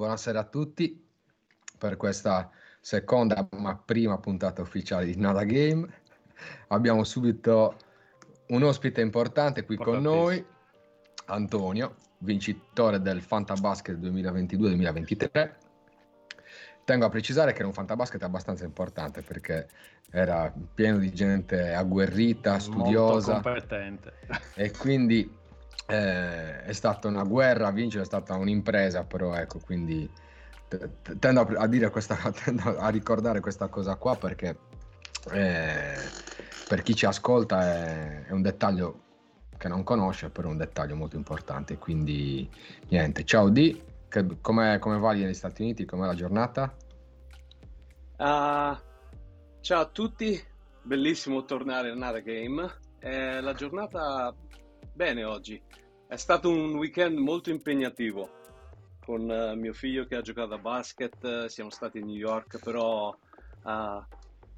buonasera a tutti per questa seconda ma prima puntata ufficiale di Nada Game. Abbiamo subito un ospite importante qui con noi, Antonio, vincitore del Fantabasket 2022-2023. Tengo a precisare che era un Fantabasket abbastanza importante perché era pieno di gente agguerrita, studiosa. Molto competente. E quindi eh, è stata una guerra, vincere è stata un'impresa, però ecco, quindi tendo a, dire questa, tendo a ricordare questa cosa qua perché eh, per chi ci ascolta è, è un dettaglio che non conosce, però è un dettaglio molto importante. Quindi niente, ciao D, come va negli Stati Uniti? Com'è la giornata? Uh, ciao a tutti, bellissimo tornare a Nada Game. Eh, la giornata bene oggi. È stato un weekend molto impegnativo con uh, mio figlio che ha giocato a basket, siamo stati a New York, però uh,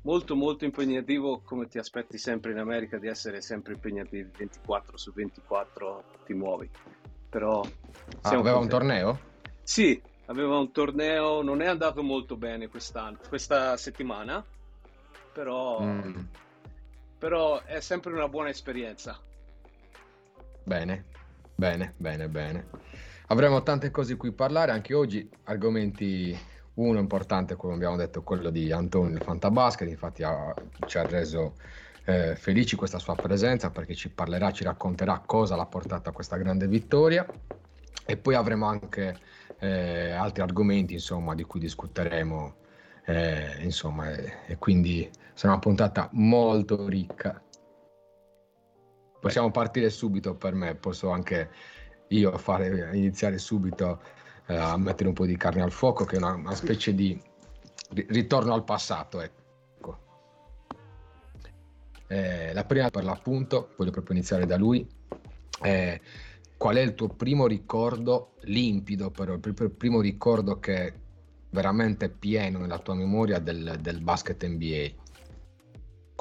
molto molto impegnativo come ti aspetti sempre in America di essere sempre impegnativi 24 su 24 ti muovi. Però ah, aveva un torneo? Sì, aveva un torneo, non è andato molto bene questa settimana, però, mm. però è sempre una buona esperienza. Bene, Bene, bene, bene. Avremo tante cose di cui parlare anche oggi, argomenti uno importante, come abbiamo detto, quello di Antonio il Fantabasket, infatti ha, ci ha reso eh, felici questa sua presenza perché ci parlerà, ci racconterà cosa l'ha portata a questa grande vittoria e poi avremo anche eh, altri argomenti insomma, di cui discuteremo eh, insomma, e quindi sarà una puntata molto ricca Possiamo partire subito per me, posso anche io fare, iniziare subito eh, a mettere un po' di carne al fuoco, che è una, una specie di ritorno al passato. Ecco. Eh, la prima per l'appunto, voglio proprio iniziare da lui. Eh, qual è il tuo primo ricordo limpido, però il primo ricordo che è veramente pieno nella tua memoria del, del basket NBA?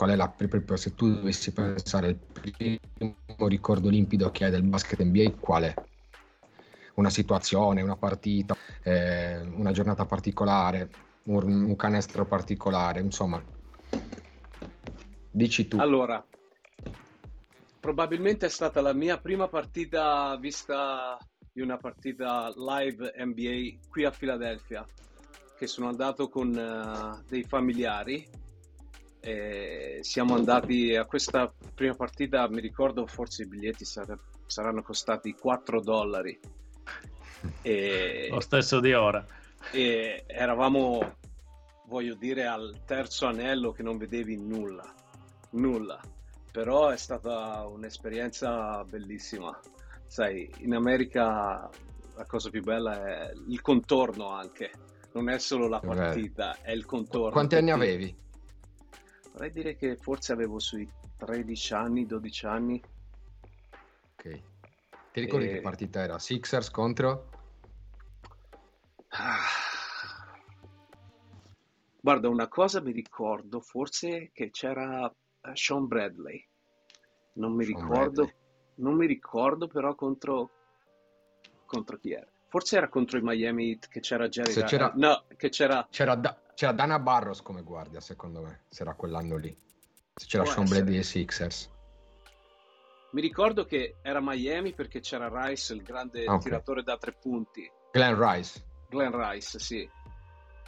Qual è la se tu dovessi pensare al primo ricordo limpido che hai del basket NBA, qual è? Una situazione, una partita, eh, una giornata particolare, un, un, canestro particolare, insomma. Dici tu. Allora, probabilmente è stata la mia prima partita vista di una partita live NBA qui a Filadelfia, che sono andato con uh, dei familiari e siamo andati a questa prima partita, mi ricordo forse i biglietti sar- saranno costati 4 dollari. E, Lo stesso di ora. E eravamo, voglio dire, al terzo anello che non vedevi nulla, nulla. Però è stata un'esperienza bellissima. Sai, in America la cosa più bella è il contorno anche, non è solo la partita, è il contorno. Quanti anni avevi? Vorrei dire che forse avevo sui 13 anni, 12 anni. Ok. Ti ricordi e... che partita era? Sixers contro? Ah. Guarda, una cosa mi ricordo, forse che c'era eh, Sean Bradley. Non mi Sean ricordo, Bradley. non mi ricordo però contro contro chi era. Forse era contro i Miami Heat che c'era Jerry Se c'era... No, che c'era c'era da... C'era Dana Barros come guardia, secondo me, se era quell'anno lì. Se c'era Può Sean Brady e Sixers. Mi ricordo che era Miami perché c'era Rice, il grande ah, okay. tiratore da tre punti. Glenn Rice. Glenn Rice, sì.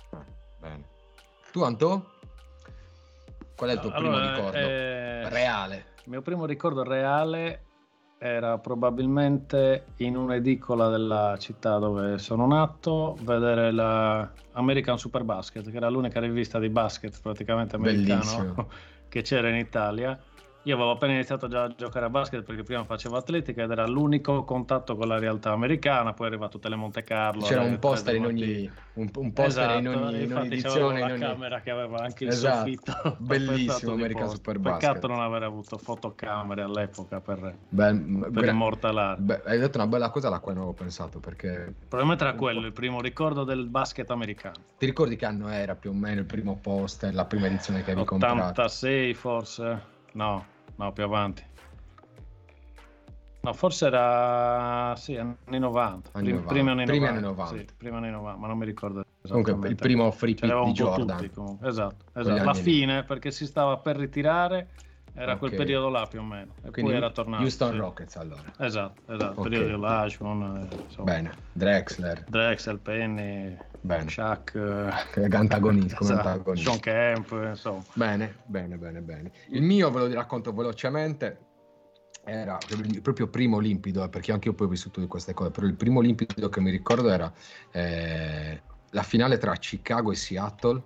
Ah, bene. Tu, Anto? Qual è il tuo allora, primo ricordo eh, reale? Il mio primo ricordo reale era probabilmente in un'edicola della città dove sono nato, vedere la American Super Basket, che era l'unica rivista di basket praticamente americano Bellissimo. che c'era in Italia io avevo appena iniziato già a giocare a basket perché prima facevo atletica ed era l'unico contatto con la realtà americana, poi arriva tutte le Monte Carlo. C'era un poster in ogni, un, un poster esatto, in ogni, in ogni edizione. la in ogni... camera che aveva anche il esatto. soffitto. Bellissimo American Super Basket. Peccato non aver avuto fotocamere all'epoca per, Beh, per immortalare. Beh, hai detto una bella cosa alla quale non avevo pensato perché... Probabilmente era quello, il primo ricordo del basket americano. Ti ricordi che anno era più o meno il primo poster, la prima edizione che avevi 86 comprato? 86 forse? No, No, più avanti. No, forse era sì, anni 90, Anni prim- 90. primi anni Primi 90, anni 90. sì, primi anni 90, ma non mi ricordo Comunque il primo free pick di Jordan. tutti. Esatto, esatto. La anni lì. fine, perché si stava per ritirare, era quel Ok. periodo là più o meno. E Quindi poi era tornato. Houston sì. Rockets allora. Esatto, esatto. Ok. Periodo di Olajuwon, eh. Bene, Drexler, Drexel, Penny, bene. Shaq, eh, antagonista, come esatto, antagonista. Sean Kemp, insomma. Bene, bene, bene, bene. Il mio ve lo racconto velocemente. Era il proprio primo limpido, eh, perché anche io poi ho vissuto di queste cose, però il primo limpido che mi ricordo era eh, la finale tra Chicago e Seattle.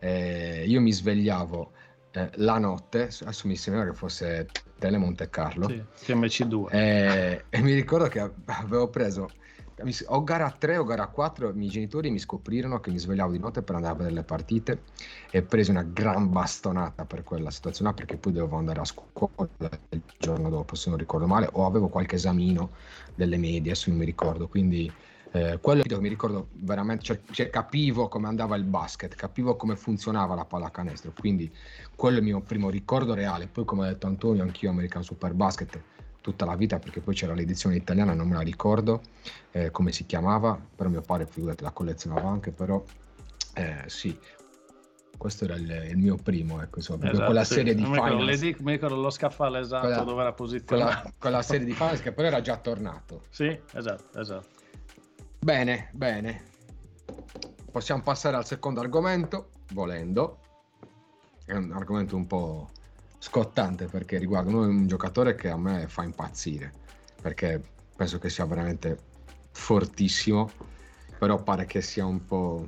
Eh, io mi svegliavo eh, la notte, adesso mi sembra che fosse Tele Monte Carlo, Sì, TMC2. eh, e mi ricordo che avevo preso o gara 3 o gara 4 i miei genitori mi scoprirono che mi svegliavo di notte per andare a vedere le partite e presi una gran bastonata per quella situazione perché poi dovevo andare a scuola il giorno dopo se non ricordo male o avevo qualche esamino delle medie adesso non mi ricordo quindi eh, quello che mi ricordo veramente cioè, cioè, capivo come andava il basket capivo come funzionava la pallacanestro quindi quello è il mio primo ricordo reale poi come ha detto Antonio anch'io American Super Basket tutta la vita perché poi c'era l'edizione italiana non me la ricordo eh, come si chiamava però mio padre figurati la collezionava anche però eh, sì questo era il, il mio primo ecco insomma Esatto, quella sì. serie di mi ricordo, finals mi ricordo lo scaffale esatto Quella- dove era posizionato. quella, quella serie di finals che però era già tornato Sì, esatto, esatto. Bene, bene. Possiamo passare al secondo argomento, volendo. È un argomento un po' scottante perché riguarda un giocatore che a me fa impazzire, perché penso che sia veramente fortissimo, però pare che sia un po',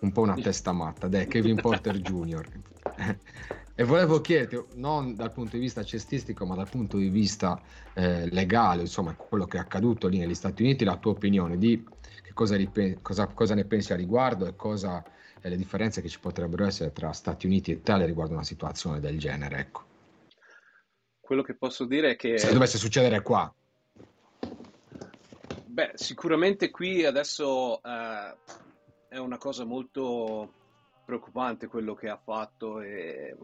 un po' una testa matta, ed è Kevin Porter Jr. E volevo chiederti, non dal punto di vista cestistico, ma dal punto di vista eh, legale, insomma, quello che è accaduto lì negli Stati Uniti, la tua opinione di che cosa, ripe- cosa- cosa ne pensi a riguardo e cosa e le differenze che ci potrebbero essere tra Stati Uniti e Italia riguardo una situazione del genere, ecco. Quello che posso dire è che Se dovesse succedere qua, Beh, sicuramente qui adesso eh, è una cosa molto preoccupante quello che ha fatto e,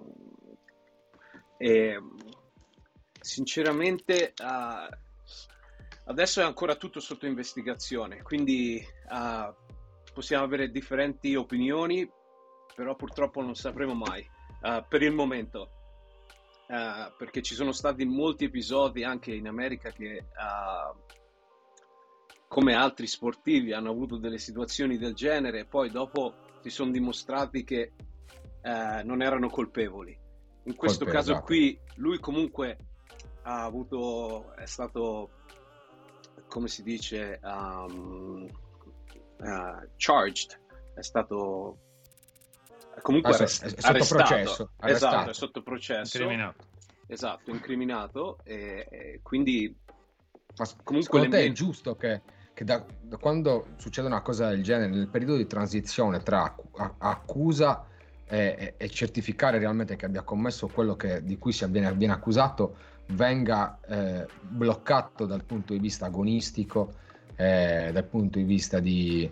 e sinceramente eh, adesso è ancora tutto sotto investigazione, quindi eh, possiamo avere differenti opinioni, però purtroppo non sapremo mai eh, per il momento. Perché ci sono stati molti episodi anche in America che come altri sportivi hanno avuto delle situazioni del genere e poi dopo si sono dimostrati che eh, non erano colpevoli. In questo Colpe, caso esatto. qui lui comunque ha avuto, è stato, come si dice, um, uh, charged, è stato comunque Adesso arrest- è- sotto arrestato. processo, Esatto, arrestato. è sotto processo. Incriminato. Esatto, incriminato e, e quindi ma Comunque secondo te è giusto che, che da, da quando succede una cosa del genere, nel periodo di transizione tra accusa e, e- certificare realmente che abbia commesso quello che- di cui si avviene, viene accusato, venga eh, bloccato dal punto di vista agonistico, eh, dal punto di vista di,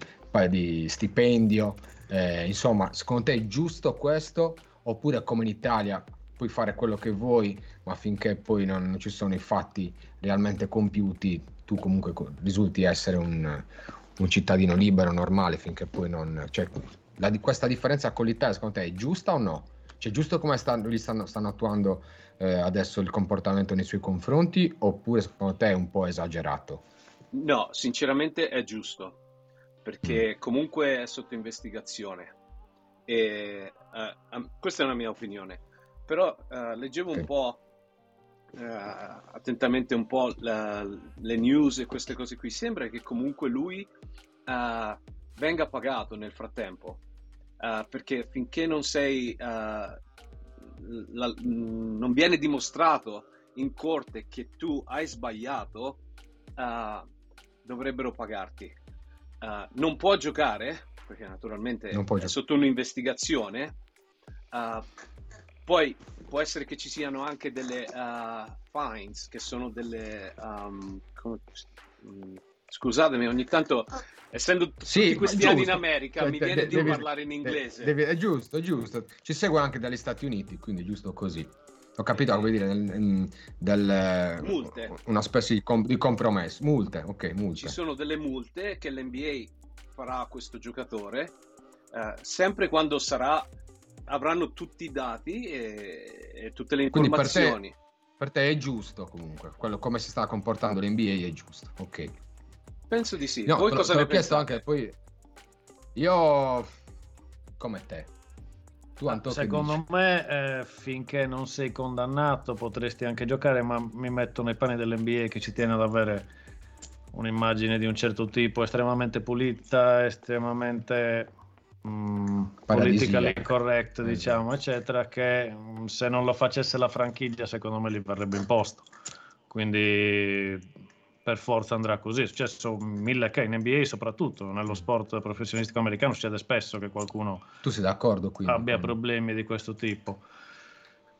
di stipendio, eh, insomma, secondo te è giusto questo? Oppure come in Italia puoi fare quello che vuoi, ma finché poi non, ci sono i fatti realmente compiuti, tu comunque co- risulti essere un, un cittadino libero, normale, finché poi non... Cioè, la questa differenza con l'Italia secondo te è giusta o no? Cioè, giusto come stanno, gli stanno, stanno attuando eh, adesso il comportamento nei suoi confronti, oppure secondo te è un po' esagerato? No, sinceramente è giusto, perché comunque è sotto investigazione. E, eh, am- questa è una mia opinione. Però eh, leggevo un po' eh, attentamente un po' la- le news e queste cose qui. Sembra che comunque lui eh, venga pagato nel frattempo, Eh, perché finché non sei eh, la- non viene dimostrato in corte che tu hai sbagliato, eh, dovrebbero pagarti. Non può giocare, perché naturalmente è gio- sotto un'investigazione. Poi può essere che ci siano anche delle eh, fines, che sono delle... um, come- mm, scusatemi, ogni tanto, essendo Sì, tutti questi anni in. America, Cioè, mi de- viene di devi- parlare in de- inglese. devi- è giusto, è giusto. Ci segue anche dagli Stati Uniti, quindi è giusto così. Ho capito, come dire, nel, del, multe. una specie di, com- di, compromesso. Multe, ok, multe. Ci sono delle multe che l'NBA farà a questo giocatore, eh, sempre quando sarà, avranno tutti i dati e, e tutte le informazioni. Per te, per te, è giusto comunque, quello come si sta comportando l'NBA è giusto, ok. Penso di sì. No, Voi te, cosa te ne chiesto anche poi... Io, come te, tu, Anto, Secondo me, eh, finché non sei condannato, potresti anche giocare, ma mi metto nei panni dell'NBA che ci tiene ad avere un'immagine di un certo tipo, estremamente pulita, estremamente mm, politically correct, diciamo, eccetera, che mm, se non lo facesse la franchigia, secondo me gli verrebbe imposto. Quindi per forza andrà così. È successo mille che in NBA soprattutto, nello sport professionistico americano succede spesso che qualcuno tu sei d'accordo quindi, abbia quindi. problemi di questo tipo.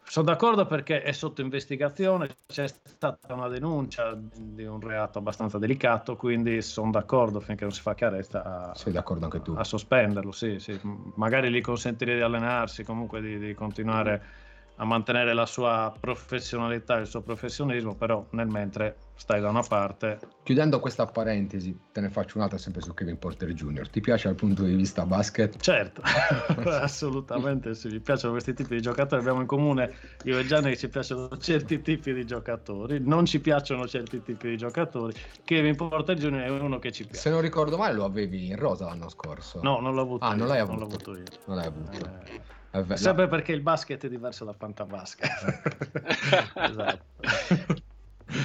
Sono d'accordo perché è sotto investigazione, c'è stata una denuncia di un reato abbastanza delicato, quindi sono d'accordo finché non si fa chiarezza a, Sei d'accordo anche tu. a sospenderlo, sì, sì. magari gli consentirei di allenarsi, comunque di, di continuare a mantenere la sua professionalità, il suo professionismo, però nel mentre stai da una parte. Chiudendo questa parentesi, te ne faccio un'altra sempre su Kevin Porter Jr. Ti piace dal punto di vista basket? Certo, assolutamente sì, mi piacciono questi tipi di giocatori, abbiamo in comune io e Gianni che ci piacciono certi tipi di giocatori, non ci piacciono certi tipi di giocatori, Kevin Porter Jr. è uno che ci piace. Se non ricordo male lo avevi in rosa l'anno scorso. No, non l'ho avuto ah, io. non l'hai avuto. Non l'ho avuto io. Non l'hai avuto. Eh Sempre no. perché il basket è diverso dal fantabasket. esatto.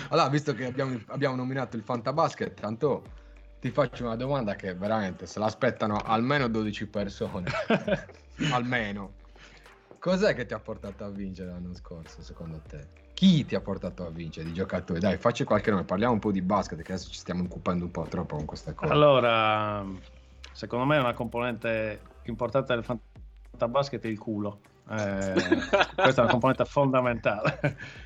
Allora, visto che abbiamo, abbiamo nominato il fantabasket, tanto ti faccio una domanda che veramente se l'aspettano almeno 12 persone. almeno. Cos'è che ti ha portato a vincere l'anno scorso, secondo te? Chi ti ha portato a vincere di giocatori? Dai, facci qualche nome, parliamo un po' di basket, che adesso ci stiamo occupando un po' troppo con queste cose. Allora, secondo me è una componente importante del fantasy basket è il culo. Eh, questa è una componente fondamentale.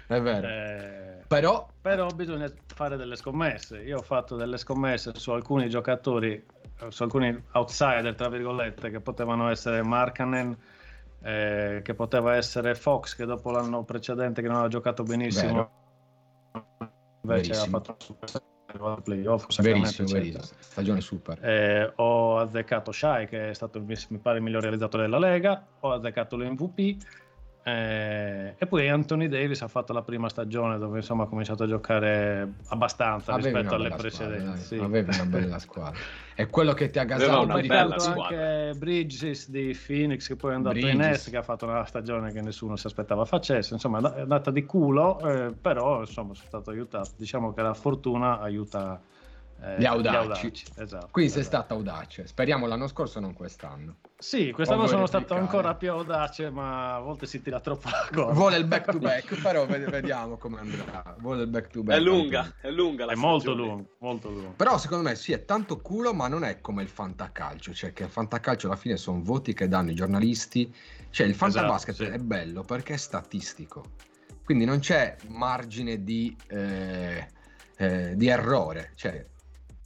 È vero. Eh, però... però bisogna fare delle scommesse. Io ho fatto delle scommesse su alcuni giocatori, su alcuni outsider, tra virgolette, che potevano essere Markanen, eh, che poteva essere Fox, che dopo l'anno precedente che non aveva giocato benissimo, Vero. invece Verissimo. ha fatto playoff. Verissimo, verissimo. Stagione super. Eh, ho azzeccato Shai, che è stato mi pare il miglior realizzatore della Lega. Ho azzeccato l'MVP. Eh, e poi Anthony Davis ha fatto la prima stagione dove insomma ha cominciato a giocare abbastanza Avevi rispetto alle precedenti. Sì. Avevi una bella squadra. È quello che ti ha gasato una bella anche Bridges di Phoenix che poi è andato Bridges. in est che ha fatto una stagione che nessuno si aspettava facesse. Insomma è andata di culo, eh, però insomma sono stato aiutato. Diciamo che la fortuna aiuta eh, gli audaci. Gli audaci. Esatto, Quindi esatto. sei stato audace. Speriamo l'anno scorso, non quest'anno. Sì, quest'anno sono stato ancora più audace, ma a volte si tira troppo la corda. Vuole il back to back, però vediamo come andrà. Vuole il back to back. È lunga, è lunga la È molto lunga, molto lunga. Però secondo me sì, è tanto culo, ma non è come il fantacalcio, cioè che il fantacalcio alla fine sono voti che danno i giornalisti. Cioè il fantabasket esatto, sì. è bello perché è statistico. Quindi non c'è margine di, eh, eh, di errore, cioè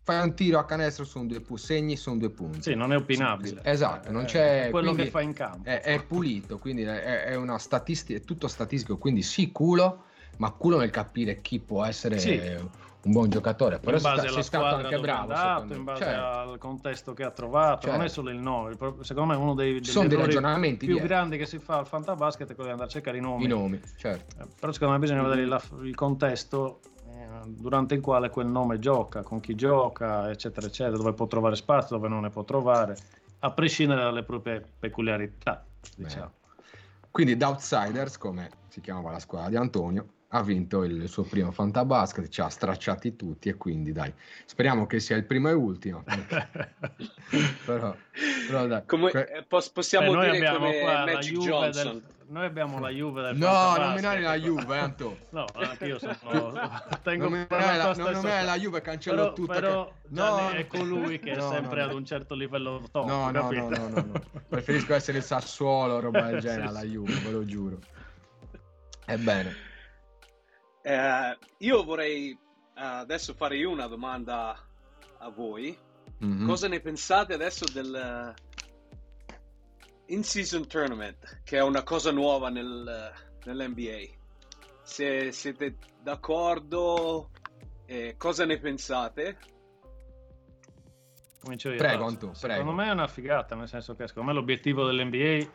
fai un tiro a canestro sono due punti, segni sono due punti. Sì, non è opinabile. Esatto, non c'è... È quello che fa in campo. È, è pulito, quindi è, è, una statistica, è tutto statistico, quindi sì culo, ma culo nel capire chi può essere sì. un buon giocatore. Però in base alla stato anche bravo, andato, in base certo. al contesto che ha trovato, certo. non è certo. solo il nome. Secondo me uno dei, sono dei ragionamenti più dietro. grandi che si fa al fantabasket è quello di andare a cercare i nomi. I nomi, certo. Eh, però secondo me bisogna vedere la, il contesto durante il quale quel nome gioca, con chi gioca, eccetera, eccetera, dove può trovare spazio, dove non ne può trovare, a prescindere dalle proprie peculiarità. Diciamo. Quindi da Outsiders, come si chiamava la squadra di Antonio, ha vinto il suo primo Fantabasket, ci ha stracciati tutti e quindi dai, speriamo che sia il primo e ultimo. però, però dai, come, que- possiamo Beh, dire come Magic Johnson. Del, noi abbiamo la Juve del No, nominare la Juve, Anto. no, anche io sono tengo nominare la, non nominare la Juve cancello però, tutto però che... no, è colui che no, è sempre no, ad un certo livello top, no, no, no, no, no, no, preferisco essere il Sassuolo roba del genere alla Juve, ve lo giuro. Ebbene. Eh, io vorrei uh, adesso fare io una domanda a voi. Mm-hmm. Cosa ne pensate adesso del uh, in-season tournament, che è una cosa nuova nel, uh, nell'NBA? se siete d'accordo, eh, cosa ne pensate? Comincio io. Prego, Antu, Secondo prego. me è una figata, nel senso che secondo me l'obiettivo dell'NBA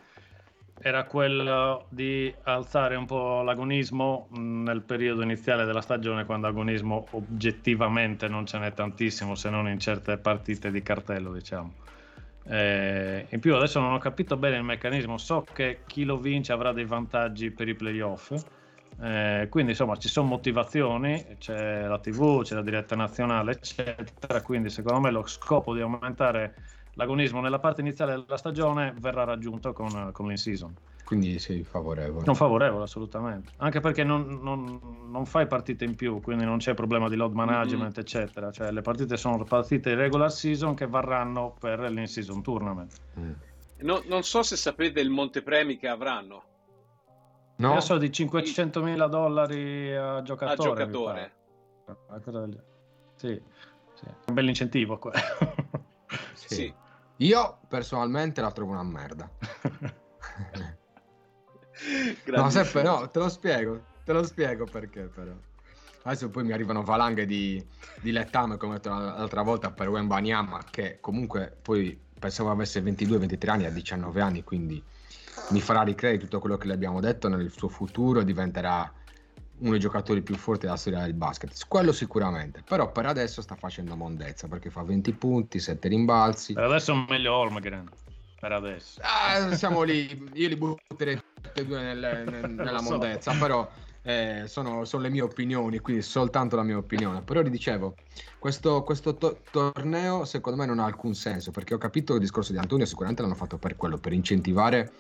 era quello di alzare un po' l'agonismo nel periodo iniziale della stagione, quando agonismo oggettivamente non ce n'è tantissimo, se non in certe partite di cartello, diciamo. Eh, in più adesso non ho capito bene il meccanismo, so che chi lo vince avrà dei vantaggi per i playoff. Eh, quindi insomma ci sono motivazioni, c'è la TV, c'è la diretta nazionale, eccetera. Quindi secondo me lo scopo di aumentare l'agonismo nella parte iniziale della stagione verrà raggiunto con, con l'in-season. Quindi sei favorevole. Non favorevole assolutamente, anche perché non, non- non fai partite in più, quindi non c'è problema di load management, eccetera. Cioè le partite sono partite regular season che varranno per l'in-season tournament. Mm. No- non so se sapete il montepremi che avranno No? Io so di 500 mila dollari a giocatore. a giocatore. Sì, sì, un bel incentivo quello. Sì. Sì. Io personalmente la trovo una merda. no. Seppe, no, te lo spiego, te lo spiego perché però. Adesso poi mi arrivano valanghe di, di lettame come ho detto l'altra volta per Wembanyama che comunque poi pensavo avesse 22-23 anni a 19 anni quindi mi farà ricredere tutto quello che le abbiamo detto nel suo futuro diventerà uno dei giocatori più forti della storia del basket quello sicuramente però per adesso sta facendo mondezza perché fa 20 punti 7 rimbalzi per adesso è meglio Holmgren. Per adesso. Ah, siamo lì, io li butterei tutti e due nel- nel- nella so. mondezza, però eh, sono, sono le mie opinioni, quindi soltanto la mia opinione. Però vi dicevo, questo, questo to- torneo secondo me non ha alcun senso, perché ho capito il discorso di Antonio, sicuramente l'hanno fatto per quello, per incentivare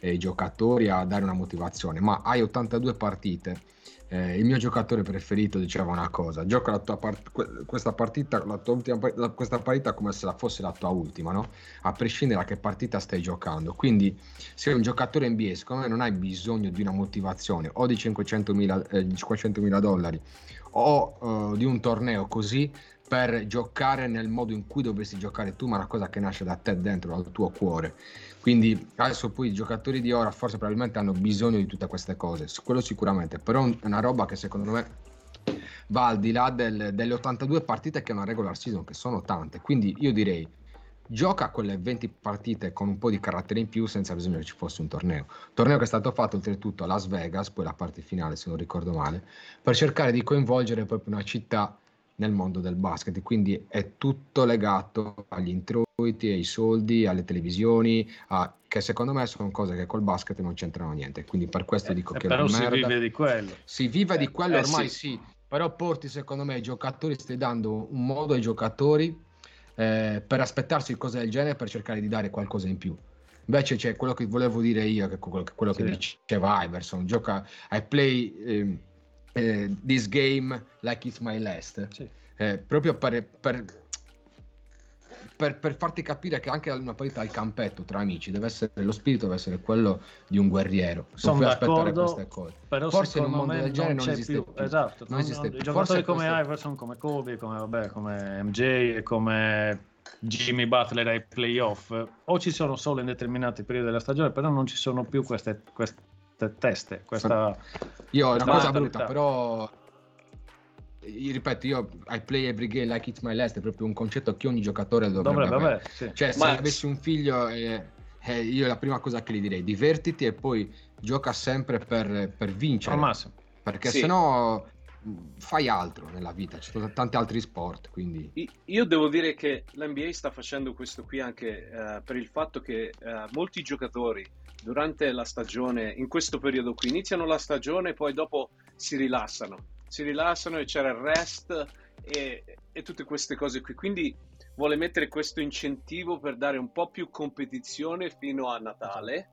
eh, i giocatori a dare una motivazione, ma hai 82 partite. eh, il mio giocatore preferito diceva una cosa: gioca part- que- questa partita, la tua ultima, par- la- questa partita come se la fosse la tua ultima, no? a prescindere da che partita stai giocando. Quindi, se un giocatore NBA, secondo me, non hai bisogno di una motivazione o di 500.000 eh, di 500.000 dollari o eh, di un torneo così per giocare nel modo in cui dovresti giocare tu, ma una cosa che nasce da te dentro, dal tuo cuore. Quindi adesso poi i giocatori di ora forse probabilmente hanno bisogno di tutte queste cose, quello sicuramente, però è una roba che secondo me va al di là del- delle 82 partite che è una regular season, che sono tante. Quindi io direi gioca quelle 20 partite con un po' di carattere in più senza bisogno che ci fosse un torneo. Torneo che è stato fatto oltretutto a Las Vegas, poi la parte finale se non ricordo male, per cercare di coinvolgere proprio una città nel mondo del basket, quindi è tutto legato agli introiti, ai soldi, alle televisioni, a- che secondo me sono cose che col basket non c'entrano niente, quindi per questo dico Eh, che però si merda. vive di quello. Si vive di quello Eh, ormai sì. sì. però porti secondo me ai giocatori, stai dando un modo ai giocatori eh, per aspettarsi cose del genere per cercare di dare qualcosa in più. Invece c'è quello che volevo dire io, che quello, quello che Sì. diceva Iverson, gioca, I play ehm, eh, this game like it's my last, Sì. Eh, proprio per, per, per- per farti capire che anche una partita al campetto tra amici deve essere, lo spirito deve essere quello di un guerriero, non Sono puoi aspettare queste cose. Però Forse in un mondo del genere non c'è esiste più. più. Esatto, Non non- esiste i più. giocatori Forse come questo- Iverson, come Kobe, come, vabbè, come MJ e come Jimmy Butler ai playoff, o ci sono solo in determinati periodi della stagione, però non ci sono più queste, queste teste, questa... Io è una cosa brutta, però io ripeto, io I play every game like it's my last è proprio un concetto che ogni giocatore dovrebbe, Dovrebbe avere. avere, sì. Cioè, se Ma- avessi un figlio, eh, eh, io la prima cosa che gli direi, divertiti e poi gioca sempre per, per vincere, Al massimo. perché Sì. sennò fai altro nella vita, ci sono tanti altri sport, quindi... Io devo dire che l'NBA sta facendo questo qui anche eh, per il fatto che eh, molti giocatori durante la stagione, in questo periodo qui, iniziano la stagione e poi dopo si rilassano. Si rilassano e c'era il rest e, e tutte queste cose qui. Quindi vuole mettere questo incentivo per dare un po' più competizione fino a Natale.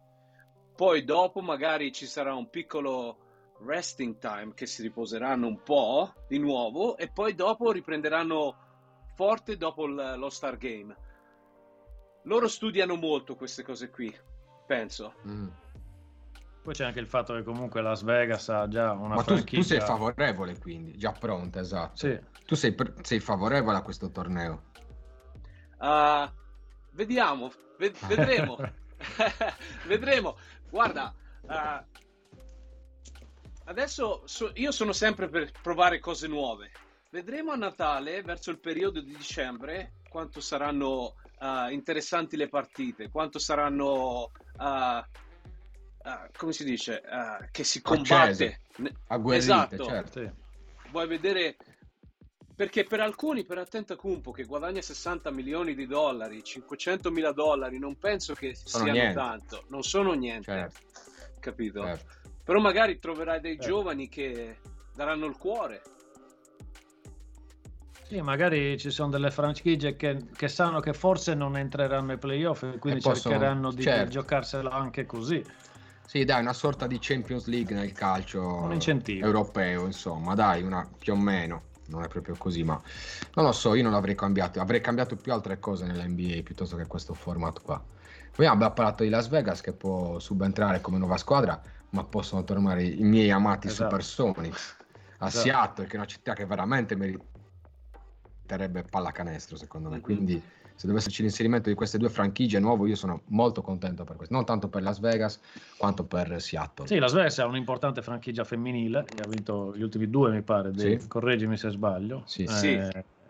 Poi dopo magari ci sarà un piccolo resting time che si riposeranno un po' di nuovo e poi dopo riprenderanno forte dopo il- lo Star Game. Loro studiano molto queste cose qui, penso. mm. Poi c'è anche il fatto che comunque Las Vegas ha già una Ma tu, franchigia... tu sei favorevole quindi, già pronta, esatto. Sì, Tu sei, pr- sei favorevole a questo torneo? Ah, vediamo, ve- vedremo. vedremo. Guarda, ah, adesso so, io sono sempre per provare cose nuove. Vedremo a Natale, verso il periodo di dicembre, quanto saranno uh, interessanti le partite, quanto saranno, uh, uh, come si dice, che si combatte. Agguerrite, esatto. certo. Vuoi vedere perché per alcuni, per Attenta Cumpo, che guadagna 60 milioni di dollari, 500 mila dollari, non penso che sono siano niente. tanto, non sono niente, certo. capito? Certo. Però magari troverai dei certo. giovani che daranno il cuore. Sì, magari ci sono delle franchigie che, che sanno che forse non entreranno ai playoff e quindi e possono, cercheranno di certo. giocarsela anche così. Sì, dai, una sorta di Champions League nel calcio europeo, insomma, dai, una più o meno non è proprio così, ma non lo so, io non l'avrei cambiato, avrei cambiato più altre cose nell'NBA piuttosto che questo format qua. Poi abbiamo parlato di Las Vegas che può subentrare come nuova squadra, ma possono tornare i miei amati esatto. Supersonics a esatto. Seattle, che è una città che veramente meriterebbe pallacanestro secondo me, mm-hmm. quindi se dovesse esserci l'inserimento di queste due franchigie nuovo, io sono molto contento per questo, non tanto per Las Vegas quanto per Seattle. Sì, Las Vegas è un'importante franchigia femminile che ha vinto gli ultimi due, mi pare, sì. correggimi se sbaglio. Sì, eh, sì.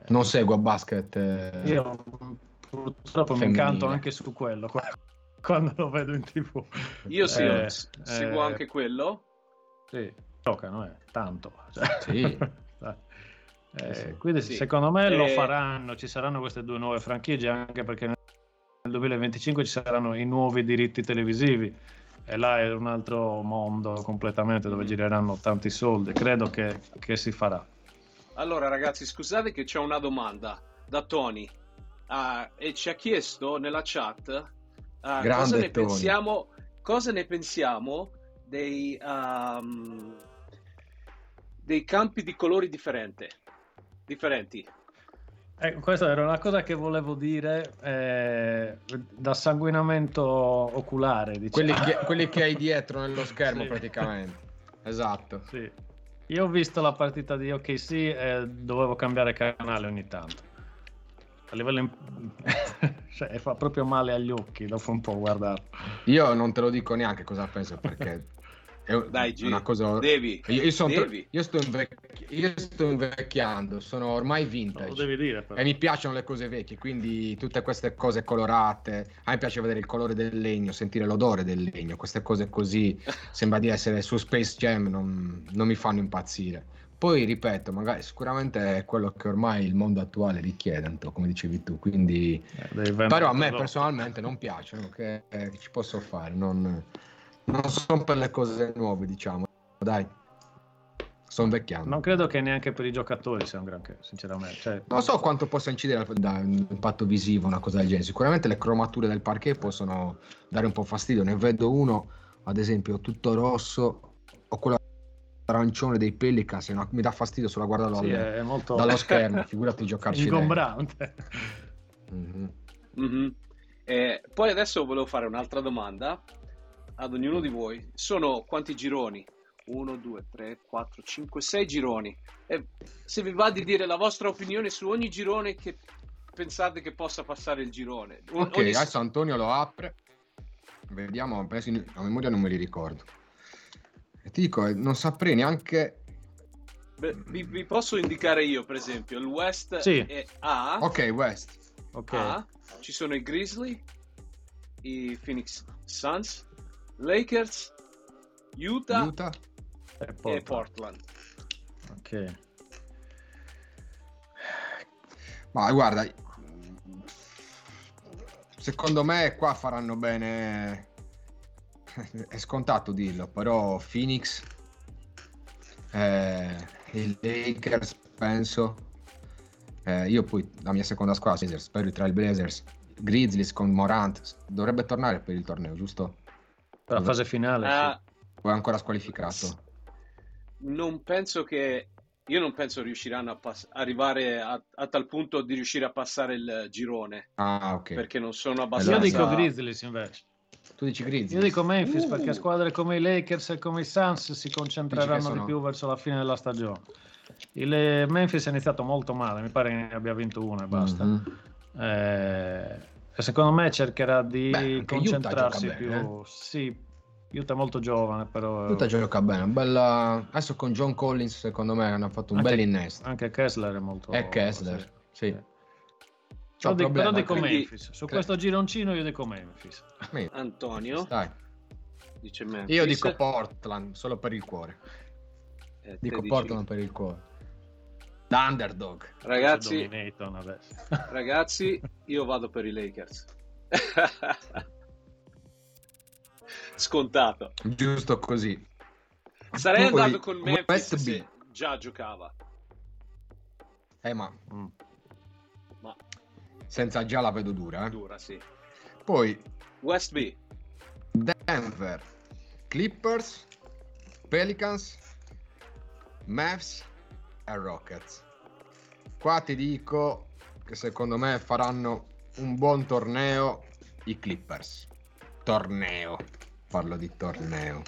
Non seguo a basket. Eh, io purtroppo femminile. mi incanto anche su quello quando lo vedo in tv. Io sì, eh, seguo eh, anche quello. Sì, giocano, eh, tanto. Cioè. Sì. Eh. Quindi sì. secondo me lo faranno, ci saranno queste due nuove franchigie anche perché nel 2025 ci saranno i nuovi diritti televisivi e là è un altro mondo completamente dove gireranno tanti soldi, credo che, che si farà. Allora ragazzi scusate che c'è una domanda da Tony uh, e ci ha chiesto nella chat uh, cosa, ne pensiamo, cosa ne pensiamo dei, um, dei campi di colori differenti differenti. Ecco, questa era una cosa che volevo dire eh, da sanguinamento oculare. Diciamo. Quelli, che, quelli, che, hai dietro nello schermo sì. praticamente. Esatto. Sì. Io ho visto la partita di OKC e dovevo cambiare canale ogni tanto. A livello... In... cioè, fa proprio male agli occhi dopo un po' guardarlo. Io non te lo dico neanche cosa penso perché è Dai, G, una cosa... devi. Io, io, sono... devi. Io, sto invec... io, sto invecchiando, sono ormai vintage. Lo devi dire. E mi piacciono le cose vecchie, quindi tutte queste cose colorate. A me piace vedere il colore del legno, sentire l'odore del legno. Queste cose così, sembra di essere su Space Jam, non, non mi fanno impazzire. Poi ripeto, magari sicuramente è quello che ormai il mondo attuale richiede, come dicevi tu. Quindi, eh, però a me personalmente non piacciono, che, che ci posso fare? Non, non sono per le cose nuove, diciamo. Dai, sono vecchiando. Non credo che neanche per i giocatori sia un granché, sinceramente. Cioè... Non so quanto possa incidere da un impatto visivo, una cosa del genere. Sicuramente le cromature del parquet possono dare un po' fastidio. Ne vedo uno, ad esempio, tutto rosso, o quello arancione dei Pelicans, no, mi dà fastidio solo a guardarlo sì, alle, molto... dallo schermo, figurati giocarci ingombrante. Mm-hmm. Mm-hmm. Eh, poi adesso volevo fare un'altra domanda ad ognuno di voi sono quanti gironi? 1, 2, 3, 4, 5, 6 gironi. E se vi va di dire la vostra opinione su ogni girone che pensate che possa passare il girone. ok, ogni... adesso Antonio lo apre. Vediamo, a memoria non me li ricordo. E ti dico, eh, non saprei neanche... Beh, vi, vi, posso indicare io, per esempio, il West sì. è A. Ok, West. Okay. A. Ci sono i Grizzly, i Phoenix Suns, Lakers, Utah, Utah. E, Portland. e Portland. Ok. Ma guarda, secondo me qua faranno bene. È scontato dirlo, però Phoenix, eh, i Lakers, penso. Eh, io poi la mia seconda squadra, spero i Trailblazers, Grizzlies con Morant, dovrebbe tornare per il torneo, giusto? Per la fase finale, uh, sì. Ah, o è ancora squalificato? Non penso che io non penso riusciranno a pass- arrivare a, a, tal punto di riuscire a passare il girone. Ah, ok. Perché non sono abbastanza. Io dico Grizzlies invece. Tu dici Grizzlies? Io dico Memphis uh. perché squadre come i Lakers e come i Suns si concentreranno sono... di più verso la fine della stagione. Il Memphis è iniziato molto male, mi pare che abbia vinto una e basta. Mm-hmm. Eh, secondo me cercherà di Beh, concentrarsi bene, più. Eh? Sì, Utah è molto giovane, però... Utah gioca bene, bella... adesso con John Collins secondo me hanno fatto un Anche- bel innesto. Anche Kessler è molto... E Kessler, sì. sì. C'ho Però, problema, dico quindi- Memphis. Su cre- questo gironcino io dico Memphis. Antonio Dai. dice Memphis. Io dico Portland solo per il cuore. Eh, Dico dici- Portland per il cuore. Da underdog. Ragazzi, Dominaton ragazzi, io vado per i Lakers. Scontato. Giusto così. Sarei Poi, andato con Memphis West B. se già giocava. Eh ma Mm. Senza già la vedo dura. eh. dura, sì. Poi West B. Denver, Clippers, Pelicans, Mavs e Rockets. Qua ti dico che secondo me faranno un buon torneo i Clippers. Torneo, parlo di torneo.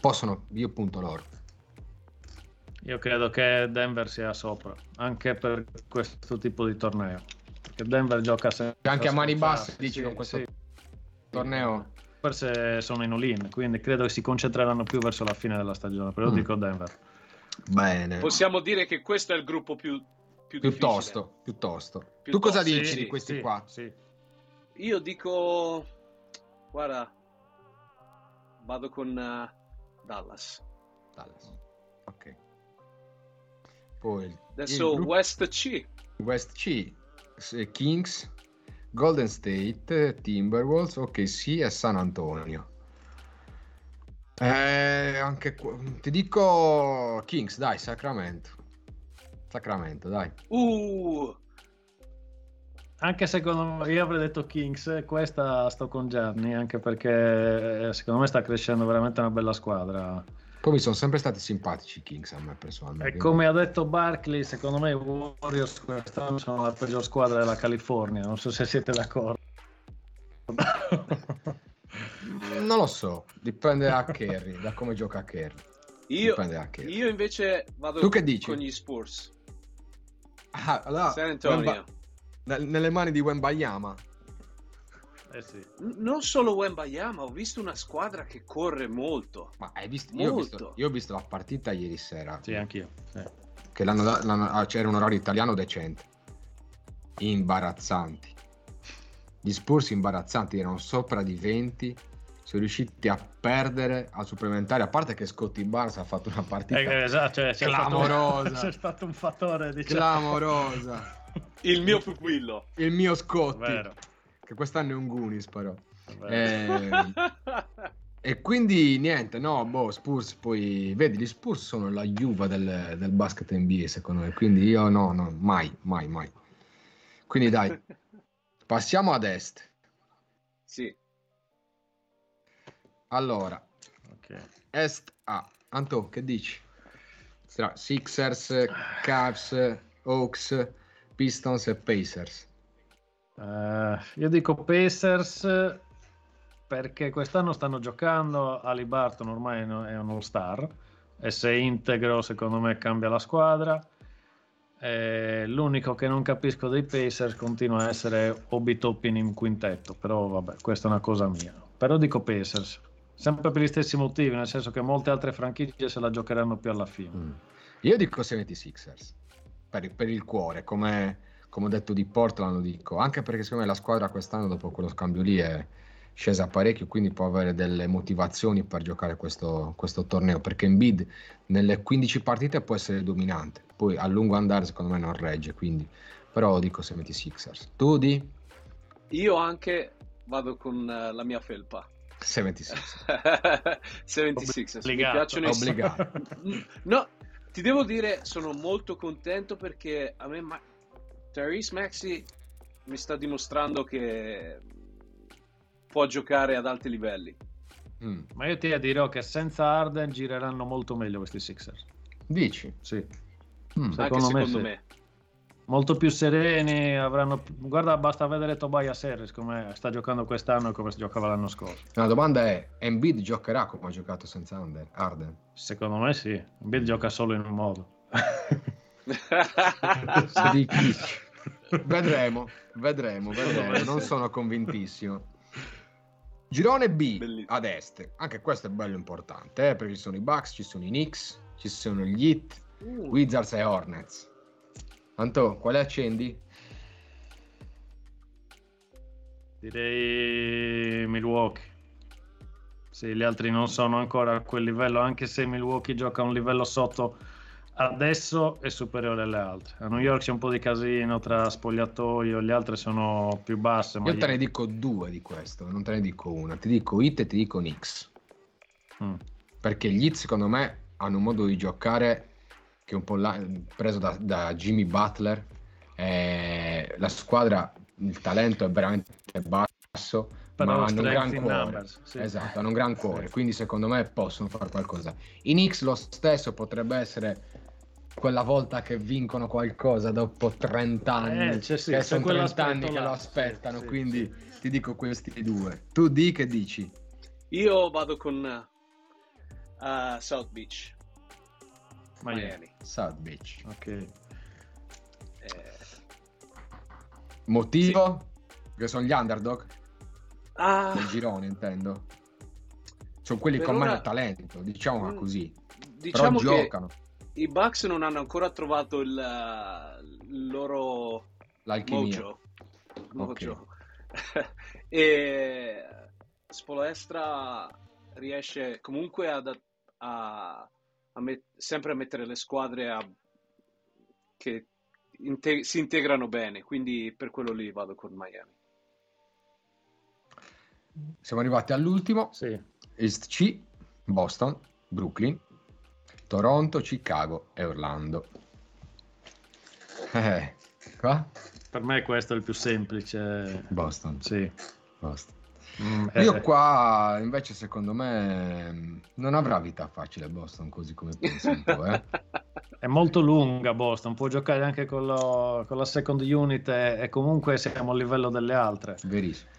Possono, io punto loro. Io credo che Denver sia sopra, anche per questo tipo di torneo. Perché Denver gioca sempre... Anche a mani basse, dici, Sì, con questo sì. torneo. Forse sono in all-in, quindi credo che si concentreranno più verso la fine della stagione, però Mm. dico Denver. Bene. Possiamo dire che questo è il gruppo più, più Piuttosto, piuttosto. Tu Piuttosto, cosa sì, dici sì, di questi Sì, qua? sì. Io dico... Guarda, vado con eh, Dallas. Dallas. Ok. Poi Adesso gruppo- West C. West C, Kings, Golden State, Timberwolves, OKC e San Antonio. Eh, anche qua- ti dico Kings, dai, Sacramento. Sacramento, dai. Uh, Anche secondo me, io avrei detto Kings, questa sto con Gianni, anche perché eh, secondo me sta crescendo veramente una bella squadra. Poi mi sono sempre stati simpatici i Kings a me E personalmente. come ha detto Barkley, secondo me i Warriors quest'anno sono la peggior squadra della California, non so se siete d'accordo. Non lo so, dipende da Kerry, da come gioca Kerry. io, io invece vado Tu che dici? con gli Spurs. Ah, allora, San Antonio. Wemba- nel- nelle mani di Wembayama. Eh sì. N- non solo Wembayama, ho visto una squadra che corre molto. Ma hai visto? Io ho visto, Molto. io ho visto la partita ieri sera. Sì, anch'io. sì. Che l'hanno, l'hanno- ah, c'era un orario italiano decente. Imbarazzanti. Gli Spurs imbarazzanti erano sopra di 20. Sono riusciti a perdere al supplementare. A parte che Scotty Barnes ha fatto una partita Eh, esatto, cioè, c'è Clamorosa. Stato, c'è stato un fattore diciamo. clamorosa. Il mio pupillo. Il mio Scotti, Vero, che quest'anno è un Gunis, però. vero. Eh, E quindi niente, no, boh, Spurs poi, vedi, gli Spurs sono la Juve del, del basket NBA secondo me, quindi io no, no, mai, mai, mai. Quindi dai, passiamo ad est. sì, Allora, Ok. est A. Anto, che dici? Tra Sixers, Cavs, Hawks, Pistons e Pacers. Eh, io dico Pacers perché quest'anno stanno giocando. Ali Barton ormai è un- all-star e se integro, secondo me, cambia la squadra. Eh, l'unico che non capisco dei Pacers continua a essere Obi Toppin in quintetto, però vabbè, questa è una cosa mia. Però dico Pacers, sempre per gli stessi motivi, nel senso che molte altre franchigie se la giocheranno più alla fine. Mm. Io dico 76ers, per, per il cuore, come, come ho detto di Portland lo dico, anche perché secondo me la squadra quest'anno dopo quello scambio lì è scesa parecchio, quindi può avere delle motivazioni per giocare questo, questo torneo, perché Embiid nelle 15 partite può essere dominante, poi a lungo andare secondo me non regge, quindi però dico 76ers. Tu di io anche vado con eh, la mia felpa. 76ers, 76ers, mi Obbligato. piacciono i obbligato. No, ti devo dire, sono molto contento perché a me Ma- Therese Maxi mi sta dimostrando che può giocare ad alti livelli. Mm. Ma io ti dirò che senza Arden gireranno molto meglio questi Sixers. Dici? Sì. Mm. Anche Secondo me secondo sì. me. molto più sereni. Avranno... Guarda, basta vedere Tobias Harris come sta giocando quest'anno e come si giocava l'anno scorso. La domanda è, Embiid giocherà come ha giocato senza Arden? Secondo me sì. Embiid gioca solo in un modo. Se dici. Vedremo, vedremo, vedremo. Non sono convintissimo. Girone B Bellissimo. ad est, anche questo è bello importante, eh, perché ci sono i Bucks, ci sono i Knicks, ci sono gli Heat, Uh, Wizards e Hornets. Anto, quale accendi? Direi Milwaukee. Sì, gli altri non sono ancora a quel livello, anche se Milwaukee gioca a un livello sotto adesso è superiore alle altre. A New York c'è un po' di casino tra spogliatoio, gli altri sono più basse. Io te ne dico due di questo, non te ne dico una. Ti dico Heat e ti dico Knicks. Mm. Perché gli Heat, secondo me, hanno un modo di giocare che è un po' la- preso da, da Jimmy Butler. Eh, la squadra, il talento è veramente basso, Però ma hanno un gran in cuore. numbers, sì. Esatto, hanno un gran cuore, Sì. quindi secondo me possono fare qualcosa. I Knicks lo stesso potrebbe essere quella volta che vincono qualcosa dopo 30 anni, Eh, c'è sì, che sono 30 quell'aspetto anni che là, lo sì, aspettano, sì, quindi sì. ti dico questi due. Tu di che dici? io vado con uh, South Beach, Miami. Miami. South Beach. Ok. Eh, Motivo? Che sono gli underdog ah, del girone, intendo. Sono quelli Per con ora- meno talento, diciamo Mm, così. diciamo Però che giocano. I Bucks non hanno ancora trovato il, il loro L'alchimia. mojo. Mojo. e Spolestra riesce comunque ad, a, a met- sempre a mettere le squadre a- che inte- si integrano bene, quindi per quello lì vado con Miami. Siamo arrivati all'ultimo. Sì. East C, Boston, Brooklyn, Toronto, Chicago e Orlando. Eh, qua? Per me questo è il più semplice. Boston. Sì. Boston. Mm, Io eh, qua invece secondo me non avrà vita facile Boston così come pensi un po', eh? È molto lunga Boston, può giocare anche con, lo- con la second unit e, e comunque siamo a livello delle altre. Verissimo.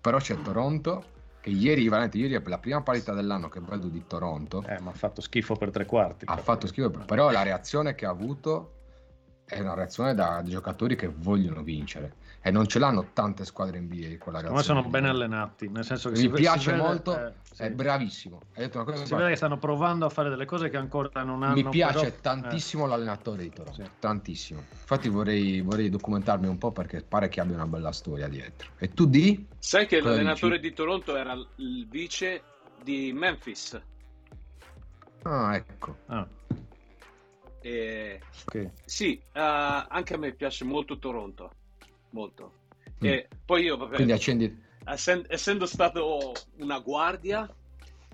Però c'è Toronto che ieri, veramente ieri è la prima partita dell'anno che vedo di Toronto. Eh, ma ha fatto schifo per tre quarti. ha fatto schifo, però la reazione che ha avuto è una reazione da giocatori che vogliono vincere e non ce l'hanno tante squadre in NBA con la Secondo me reazione. sono ben allenati, nel senso che Mi si, piace si vede- molto, eh, sì. è bravissimo. Hai detto una cosa Si che vede che stanno provando a fare delle cose che ancora non hanno. mi piace però- tantissimo l'allenatore di Toronto, Sì. tantissimo. Infatti vorrei, vorrei documentarmi un po' perché pare che abbia una bella storia dietro. E tu di? Sai che Cosa l'allenatore dici? di Toronto era il vice di Memphis. Ah, ecco. Eh, ah, E ok. sì, eh, anche a me piace molto Toronto, molto. Mm. E poi io, vabbè, Quindi accendi... essen- essendo stato una guardia,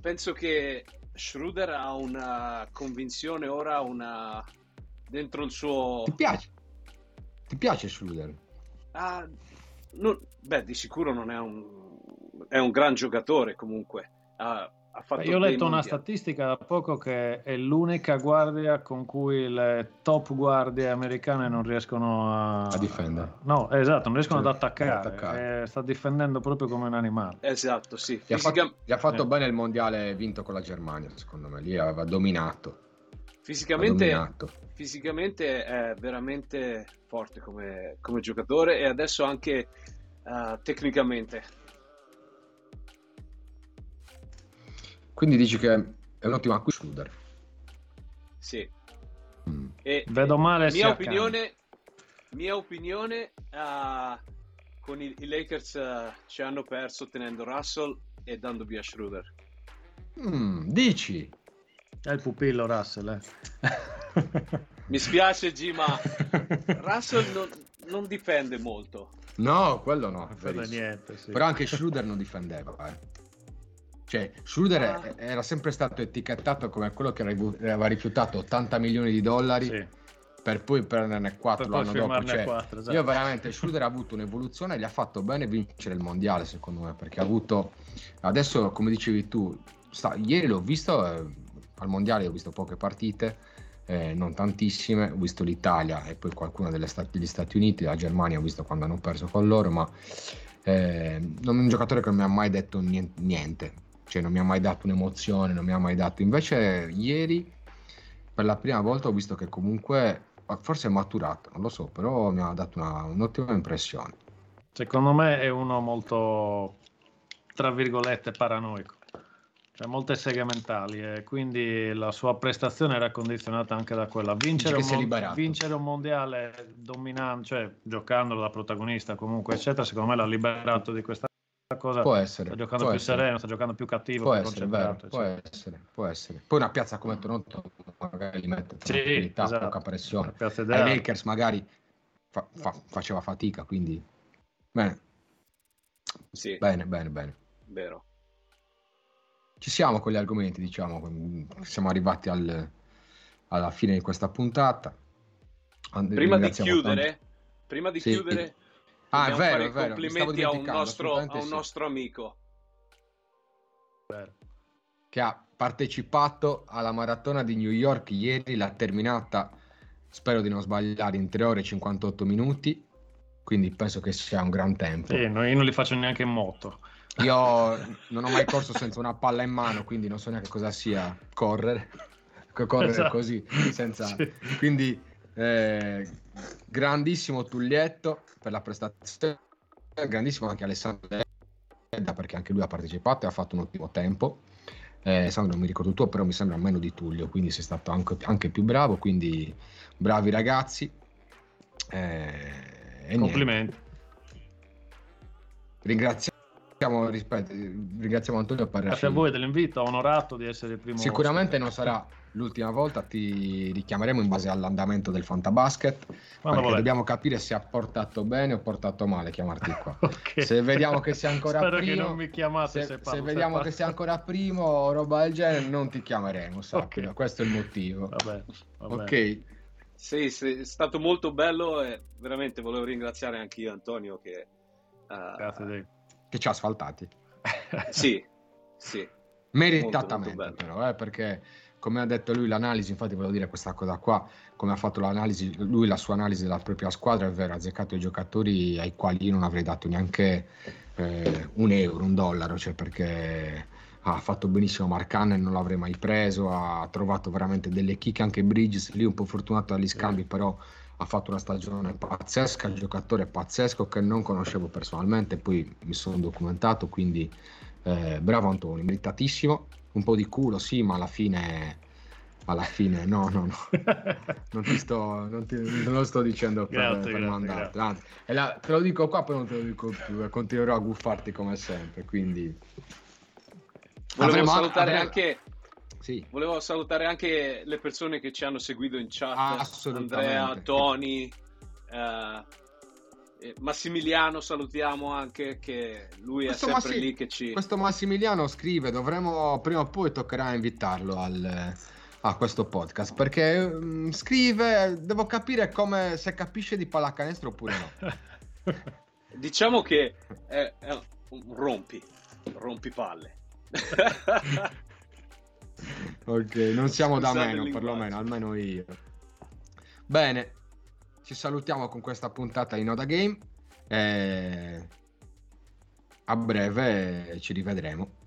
penso che Schroeder ha una convinzione ora, una dentro il suo... Ti piace? Ti piace Schroeder? Ah, non- beh, di sicuro non è un, è un gran giocatore comunque. Fatto Io ho letto una mondiali. statistica da poco che è l'unica guardia con cui le top guardie americane non riescono a, A difendere. No, esatto, non riescono Sì, ad attaccare. ad attaccare. Eh, sta difendendo proprio come un animale. Esatto, sì. Gli ha Fisica- fatto, gli ha fatto Eh. bene il mondiale vinto con la Germania, secondo me. Lì aveva dominato. Ha fisicamente, dominato. fisicamente è veramente forte come, come giocatore e adesso anche eh, tecnicamente. Quindi dici che è un ottimo acquisto Schroeder. Sì. Mm. E, Vedo male mia opinione, mia opinione eh, con i, i Lakers eh, ci hanno perso tenendo Russell e dando via Schroeder. Mm, dici? È il pupillo Russell, eh. Mi spiace G, ma Russell non, non difende molto. No, quello no. Non niente, sì. Però anche Schroeder non difendeva. Eh. Cioè, Schroeder Ah. era sempre stato etichettato come quello che aveva rifiutato 80 milioni di dollari Sì. per poi prenderne 4 Per poi l'anno dopo. Cioè, quattro, esatto. Io veramente Schroeder ha avuto un'evoluzione e gli ha fatto bene vincere il mondiale, secondo me, perché ha avuto adesso, come dicevi tu, sta- ieri l'ho visto eh, al mondiale, ho visto poche partite, eh, non tantissime, ho visto l'Italia e poi qualcuna delle sta- degli Stati Uniti, la Germania, ho visto quando hanno perso con loro, ma eh, non è un giocatore che non mi ha mai detto nien- niente, cioè non mi ha mai dato un'emozione, non mi ha mai dato. Invece ieri per la prima volta ho visto che comunque forse è maturato, non lo so, però mi ha dato una- un'ottima impressione. Secondo me è uno molto tra virgolette, paranoico. Cioè, molte seghe mentali e quindi la sua prestazione era condizionata anche da quella. Vincere, un, mon- vincere un, mondiale dominante, cioè giocando da protagonista comunque, eccetera, secondo me l'ha liberato di questa cosa. Può essere. Sta giocando più essere. sereno, sta giocando più cattivo, può più essere, vero, può essere, può essere. Poi una piazza come Toronto magari mette sì, esatto. poca pressione. Ai Lakers magari fa- fa- faceva fatica, quindi... Bene. Sì. Bene, bene, bene. Vero ci siamo con gli argomenti, diciamo, siamo arrivati al, alla fine di questa puntata. And- prima di chiudere, tanto. prima di sì. chiudere, ah, è vero, è vero. complimenti a un, nostro, a un sì. nostro amico che ha partecipato alla maratona di New York ieri, l'ha terminata, spero di non sbagliare, in 3 ore e 58 minuti, quindi penso che sia un gran tempo. Sì, no, io non li faccio neanche in moto. Io non ho mai corso senza una palla in mano, quindi non so neanche cosa sia correre. Correre esatto. così, senza... Sì. Quindi eh, grandissimo Tuglietto per la prestazione, grandissimo anche Alessandro Edda perché anche lui ha partecipato e ha fatto un ottimo tempo. Eh, non mi ricordo tuo, però mi sembra meno di Tullio, quindi sei stato anche, anche più bravo, quindi bravi ragazzi. Eh, Complimenti. Ringraziamo rispetto, ringraziamo Antonio per Grazie a voi dell'invito, onorato di essere il primo. Sicuramente non sarà l'ultima volta, ti richiameremo in base all'andamento del Fantabasket. Quando perché dobbiamo capire se ha portato bene o portato male chiamarti qua. okay. Se vediamo che sei ancora Spero primo, che non mi chiamate se, se, parlo, se vediamo se che sei ancora primo o roba del genere, non ti chiameremo. Okay. Questo è il motivo. Vabbè, vabbè. Ok. Sì, sì, è stato molto bello e veramente volevo ringraziare anche io Antonio che uh, Grazie Dave che ci ha asfaltati. sì, sì. Meritatamente molto, molto però, eh, perché come ha detto lui l'analisi, infatti volevo dire questa cosa qua, come ha fatto l'analisi, lui la sua analisi della propria squadra, è vero, ha azzeccato i giocatori ai quali io non avrei dato neanche eh, un euro, un dollaro, cioè perché ha fatto benissimo Marcan e non l'avrei mai preso, ha trovato veramente delle kick, anche Bridges, lì un po' fortunato dagli scambi, però ha fatto una stagione pazzesca, il giocatore pazzesco che non conoscevo personalmente, poi mi sono documentato, quindi eh, bravo Antonio, meritatissimo, un po' di culo sì, ma alla fine alla fine no no no. Non ti sto non, ti, non lo sto dicendo per, grazie, per grazie, mandarti anzi la, te lo dico qua poi non te lo dico più e continuerò a guffarti come sempre quindi. Volevo avremo, salutare avremo, anche sì. Volevo salutare anche le persone che ci hanno seguito in chat. Andrea, Tony, eh, Massimiliano salutiamo anche che lui questo è sempre Massi- lì che ci... Questo Massimiliano scrive, dovremmo prima o poi toccherà invitarlo al, a questo podcast perché um, scrive, devo capire come se capisce di pallacanestro oppure no. diciamo che è, è un rompi, rompi palle. ok, non siamo Scusate da meno, perlomeno, almeno io. Bene, ci salutiamo con questa puntata in Oda Game. Eh, a breve ci rivedremo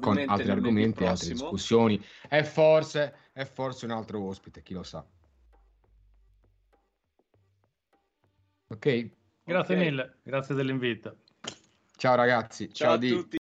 con altri argomenti, altre discussioni e forse, e forse un altro ospite, chi lo sa. Ok. Grazie okay. mille, grazie dell'invito. Ciao ragazzi, ciao, ciao a tutti.